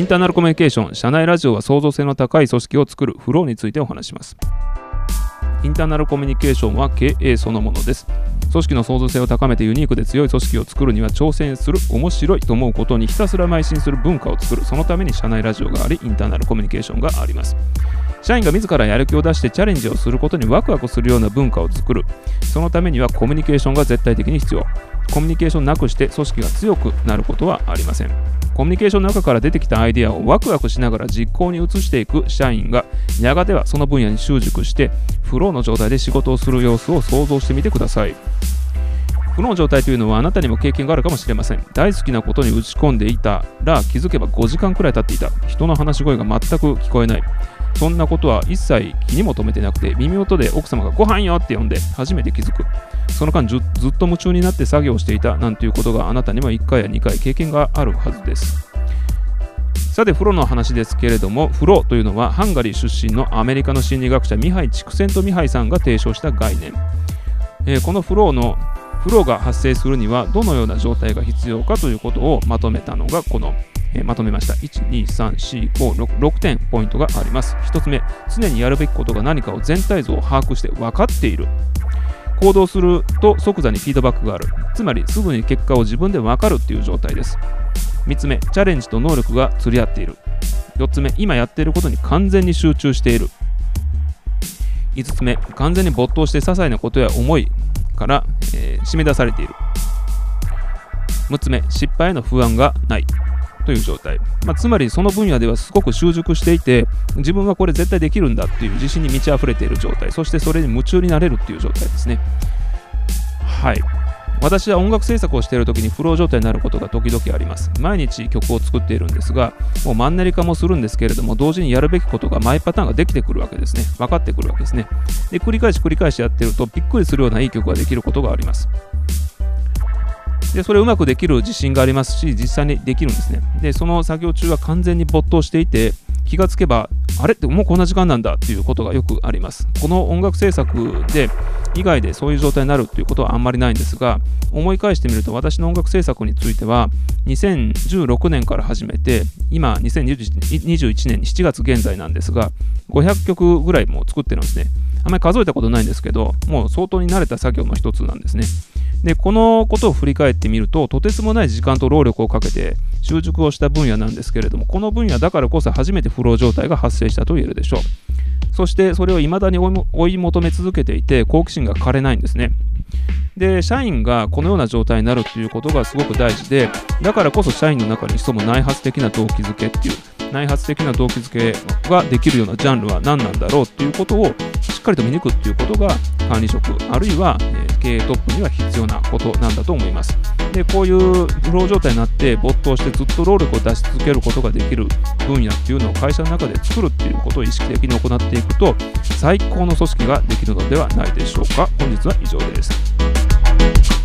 インターナルコミュニケーション、社内ラジオは創造性の高い組織を作るフローについてお話します。インターナルコミュニケーションは経営そのものです。組織の創造性を高めてユニークで強い組織を作るには挑戦する、面白いと思うことにひたすら邁進する文化を作る、そのために社内ラジオがあり、インターナルコミュニケーションがあります。社員が自らやる気を出してチャレンジをすることにワクワクするような文化を作る。そのためにはコミュニケーションが絶対的に必要。コミュニケーションなくして組織が強くなることはありません。コミュニケーションの中から出てきたアイデアをワクワクしながら実行に移していく社員がやがてはその分野に習熟してフローの状態で仕事をする様子を想像してみてください。フローの状態というのはあなたにも経験があるかもしれません。大好きなことに打ち込んでいたら気づけば5時間くらい経っていた。人の話し声が全く聞こえない。そんなことは一切気にも留めてなくて、耳元で奥様がご飯よって呼んで初めて気づく。その間ずっと夢中になって作業していたなんていうことがあなたには1回や2回経験があるはずです。さて、フロの話ですけれども、フロというのはハンガリー出身のアメリカの心理学者ミハイ・チクセント・ミハイさんが提唱した概念。えー、このフローのフローが発生するにはどのような状態が必要かということをまとめたのがこのえ、まとめました。1、2、3、4、5、6、6点ポイントがあります。1つ目、常にやるべきことが何かを全体像を把握して分かっている。行動すると即座にフィードバックがある。つまり、すぐに結果を自分で分かるっていう状態です。3つ目、チャレンジと能力が釣り合っている。4つ目、今やっていることに完全に集中している。5つ目、完全に没頭して些細なことや思いから、えー、締め出されている。6つ目、失敗への不安がない。という状態、まあ、つまりその分野ではすごく習熟していて自分はこれ絶対できるんだっていう自信に満ち溢れている状態そしてそれに夢中になれるっていう状態ですねはい私は音楽制作をしている時にフロー状態になることが時々あります。毎日曲を作っているんですが、もうマンネリ化もするんですけれども、同時にやるべきことがマイパターンができてくるわけですね。分かってくるわけですね。で、繰り返し繰り返しやってると、びっくりするようないい曲ができることがあります。でそれをうまくできる自信がありますし実際にできるんですね。でその作業中は完全に没頭していて気がつけばあれ？ってもうこんな時間なんだっていうことがよくあります。この音楽制作で以外でそういう状態になるっていうことはあんまりないんですが思い返してみると私の音楽制作については2016年から始めて今2021年7月現在なんですが500曲ぐらいもう作ってるんですね。あんまり数えたことないんですけどもう相当に慣れた作業の一つなんですね。でこのことを振り返ってみるととてつもない時間と労力をかけて習熟をした分野なんですけれどもこの分野だからこそ初めてフロー状態が発生したと言えるでしょう。そしてそれを未だに追い求め続けていて好奇心が枯れないんですね。で社員がこのような状態になるということがすごく大事でだからこそ社員の中に潜む内発的な動機づけっていう内発的な動機づけができるようなジャンルは何なんだろうっていうことをしっかりと見抜くっていうことが管理職あるいは、え経営トップには必要なことなんだと思います。でこういうフロー状態になって没頭してずっと労力を出し続けることができる分野っていうのを会社の中で作るっていうことを意識的に行っていくと最高の組織ができるのではないでしょうか。本日は以上です。